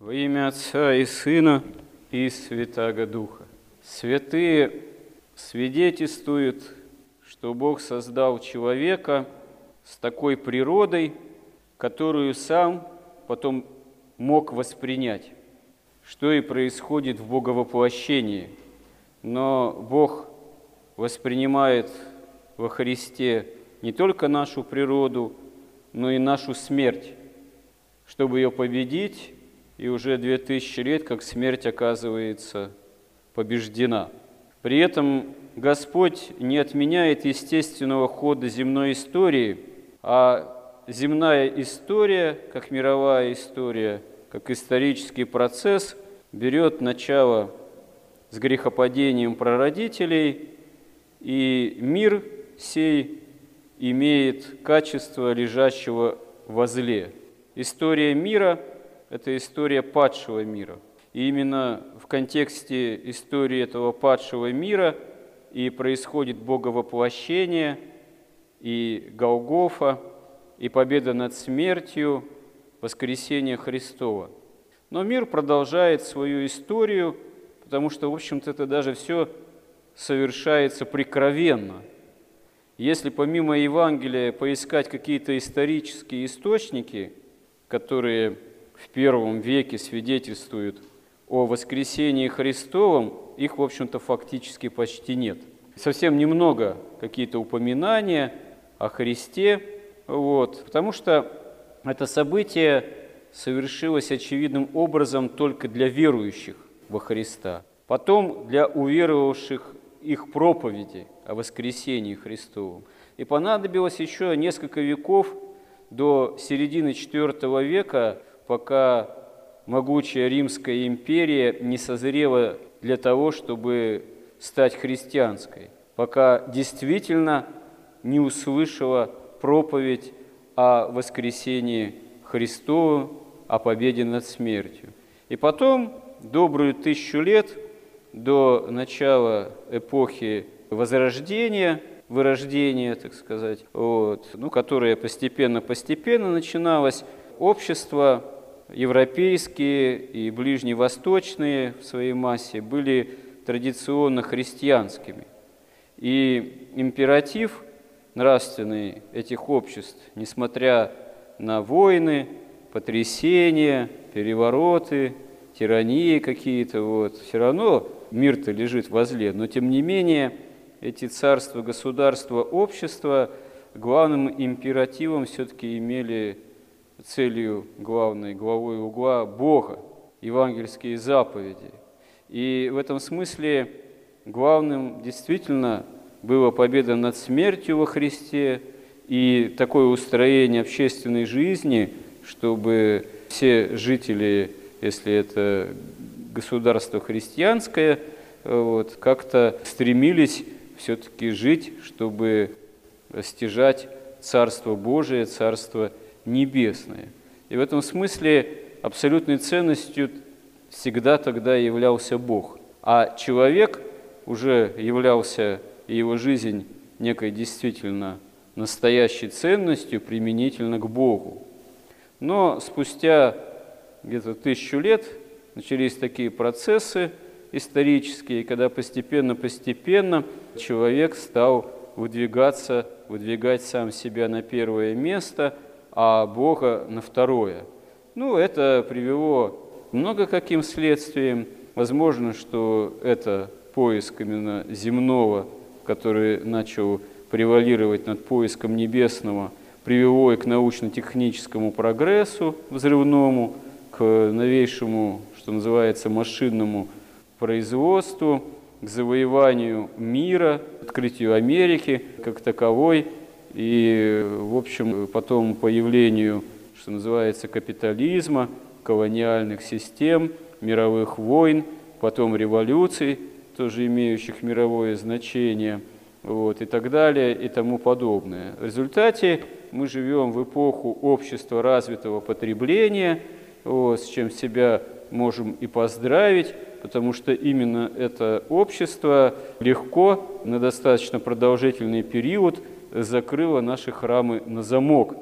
Во имя Отца и Сына и Святаго Духа. Святые свидетельствуют, что Бог создал человека с такой природой, которую сам потом мог воспринять, что и происходит в Боговоплощении. Но Бог воспринимает во Христе не только нашу природу, но и нашу смерть, чтобы ее победить, и уже две тысячи лет, как смерть оказывается побеждена. При этом Господь не отменяет естественного хода земной истории, а земная история, как мировая история, как исторический процесс, берет начало с грехопадением прародителей, и мир сей имеет качество лежащего во зле. История мира – это история падшего мира. И именно в контексте истории этого падшего мира и происходит боговоплощение, и Голгофа, и победа над смертью, воскресение Христова. Но мир продолжает свою историю, потому что, в общем-то, это даже все совершается прикровенно – если помимо Евангелия поискать какие-то исторические источники, которые в первом веке свидетельствуют о воскресении Христовом, их, в общем-то, фактически почти нет. Совсем немного какие-то упоминания о Христе, вот, потому что это событие совершилось очевидным образом только для верующих во Христа. Потом для уверовавших их проповеди о воскресении Христовом. И понадобилось еще несколько веков до середины IV века, пока могучая Римская империя не созрела для того, чтобы стать христианской, пока действительно не услышала проповедь о воскресении Христову, о победе над смертью. И потом, добрую тысячу лет – до начала эпохи Возрождения, вырождения, так сказать, вот, ну, которое постепенно-постепенно начиналось, общества европейские и ближневосточные в своей массе были традиционно христианскими. И императив нравственный этих обществ, несмотря на войны, потрясения, перевороты, тирании какие-то, вот, все равно мир-то лежит возле, но тем не менее эти царства, государства, общества главным императивом все-таки имели целью главной, главой угла Бога, евангельские заповеди. И в этом смысле главным действительно была победа над смертью во Христе и такое устроение общественной жизни, чтобы все жители, если это государство христианское вот, как-то стремились все-таки жить, чтобы стяжать Царство Божие, Царство Небесное. И в этом смысле абсолютной ценностью всегда тогда являлся Бог. А человек уже являлся, и его жизнь некой действительно настоящей ценностью применительно к Богу. Но спустя где-то тысячу лет начались такие процессы исторические, когда постепенно-постепенно человек стал выдвигаться, выдвигать сам себя на первое место, а Бога на второе. Ну, это привело много каким следствиям. Возможно, что это поиск именно земного, который начал превалировать над поиском небесного, привело и к научно-техническому прогрессу взрывному, к новейшему что называется, машинному производству, к завоеванию мира, открытию Америки как таковой, и, в общем, потом появлению, что называется, капитализма, колониальных систем, мировых войн, потом революций, тоже имеющих мировое значение, вот, и так далее, и тому подобное. В результате мы живем в эпоху общества развитого потребления, вот, с чем себя можем и поздравить, потому что именно это общество легко на достаточно продолжительный период закрыло наши храмы на замок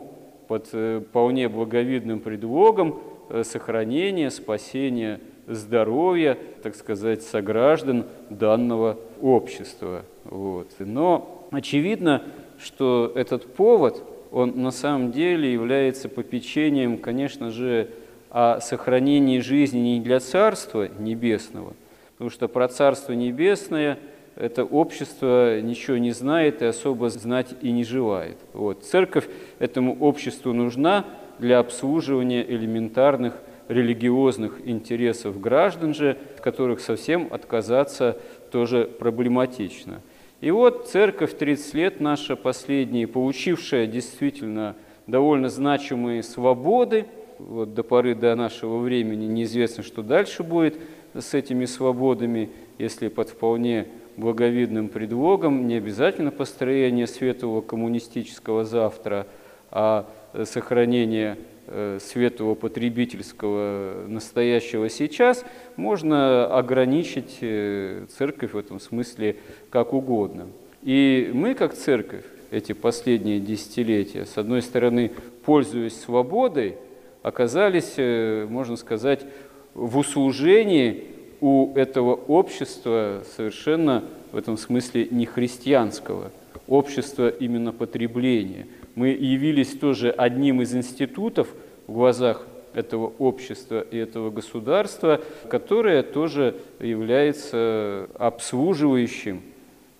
под э, вполне благовидным предлогом э, сохранения, спасения здоровья, так сказать, сограждан данного общества. Вот. Но очевидно, что этот повод, он на самом деле является попечением, конечно же, о сохранении жизни не для Царства Небесного, потому что про Царство Небесное это общество ничего не знает и особо знать и не желает. Вот. Церковь этому обществу нужна для обслуживания элементарных религиозных интересов граждан же, от которых совсем отказаться тоже проблематично. И вот церковь 30 лет наша последняя, получившая действительно довольно значимые свободы, вот до поры до нашего времени неизвестно, что дальше будет с этими свободами, если под вполне благовидным предлогом, не обязательно построение светлого коммунистического завтра, а сохранение Э, светлого потребительского настоящего сейчас, можно ограничить э, церковь в этом смысле как угодно. И мы, как церковь, эти последние десятилетия, с одной стороны, пользуясь свободой, оказались, э, можно сказать, в услужении у этого общества совершенно в этом смысле не христианского, общества именно потребления – мы явились тоже одним из институтов в глазах этого общества и этого государства, которое тоже является обслуживающим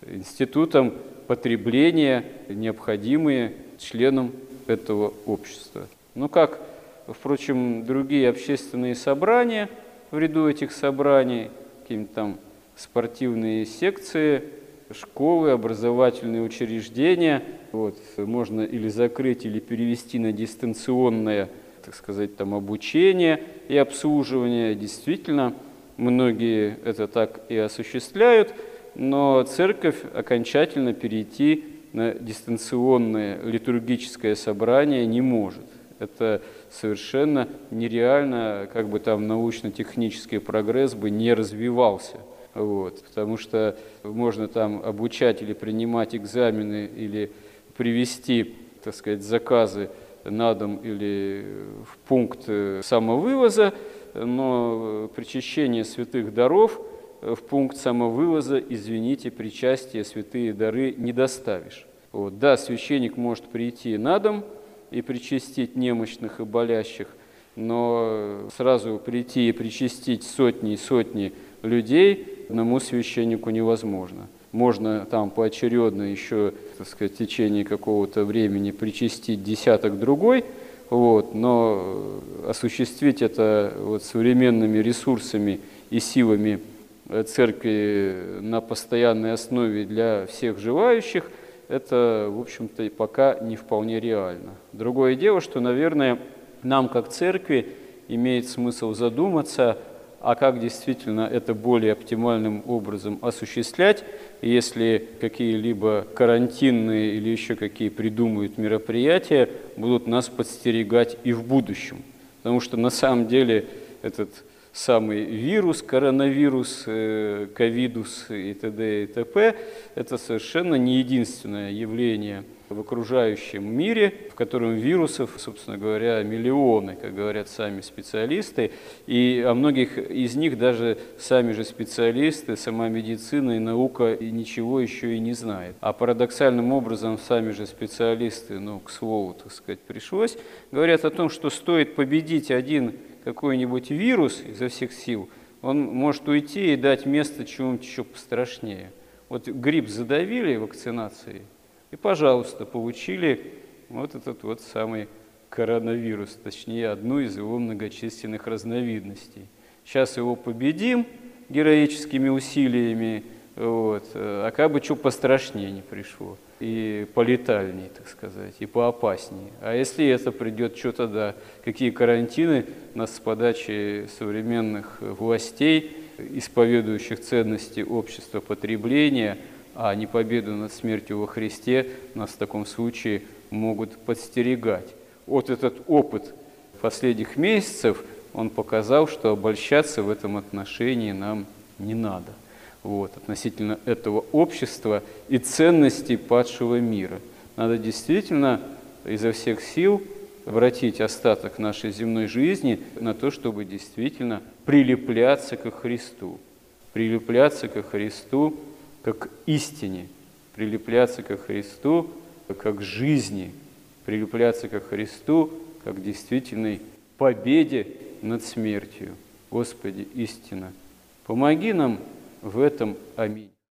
институтом потребления, необходимые членам этого общества. Ну, как, впрочем, другие общественные собрания, в ряду этих собраний, какие-нибудь там спортивные секции – школы, образовательные учреждения. Вот, можно или закрыть, или перевести на дистанционное, так сказать, там, обучение и обслуживание. Действительно, многие это так и осуществляют, но церковь окончательно перейти на дистанционное литургическое собрание не может. Это совершенно нереально, как бы там научно-технический прогресс бы не развивался – вот, потому что можно там обучать или принимать экзамены, или привести, так сказать, заказы на дом или в пункт э, самовывоза, но причащение святых даров в пункт самовывоза, извините, причастие святые дары не доставишь. Вот. Да, священник может прийти на дом и причастить немощных и болящих, но сразу прийти и причастить сотни и сотни людей одному священнику невозможно. Можно там поочередно еще, так сказать, в течение какого-то времени причастить десяток другой, вот, но осуществить это вот современными ресурсами и силами церкви на постоянной основе для всех желающих, это, в общем-то, пока не вполне реально. Другое дело, что, наверное, нам, как церкви, имеет смысл задуматься а как действительно это более оптимальным образом осуществлять, если какие-либо карантинные или еще какие придумают мероприятия будут нас подстерегать и в будущем. Потому что на самом деле этот самый вирус, коронавирус, э, ковидус и т.д. и т.п. это совершенно не единственное явление – в окружающем мире, в котором вирусов, собственно говоря, миллионы, как говорят сами специалисты, и о многих из них даже сами же специалисты, сама медицина и наука и ничего еще и не знает. А парадоксальным образом сами же специалисты, ну, к слову, так сказать, пришлось, говорят о том, что стоит победить один какой-нибудь вирус изо всех сил, он может уйти и дать место чему-нибудь еще пострашнее. Вот грипп задавили вакцинацией, и, пожалуйста, получили вот этот вот самый коронавирус, точнее, одну из его многочисленных разновидностей. Сейчас его победим героическими усилиями, вот, а как бы что пострашнее не пришло, и полетальнее, так сказать, и поопаснее. А если это придет что-то, да, какие карантины нас с подачи современных властей, исповедующих ценности общества потребления – а не победу над смертью во Христе нас в таком случае могут подстерегать. Вот этот опыт последних месяцев, он показал, что обольщаться в этом отношении нам не надо. Вот, относительно этого общества и ценностей падшего мира. Надо действительно изо всех сил обратить остаток нашей земной жизни на то, чтобы действительно прилепляться ко Христу, прилепляться ко Христу как истине, прилепляться ко Христу как жизни, прилепляться ко Христу как действительной победе над смертью. Господи, истина, помоги нам в этом. Аминь.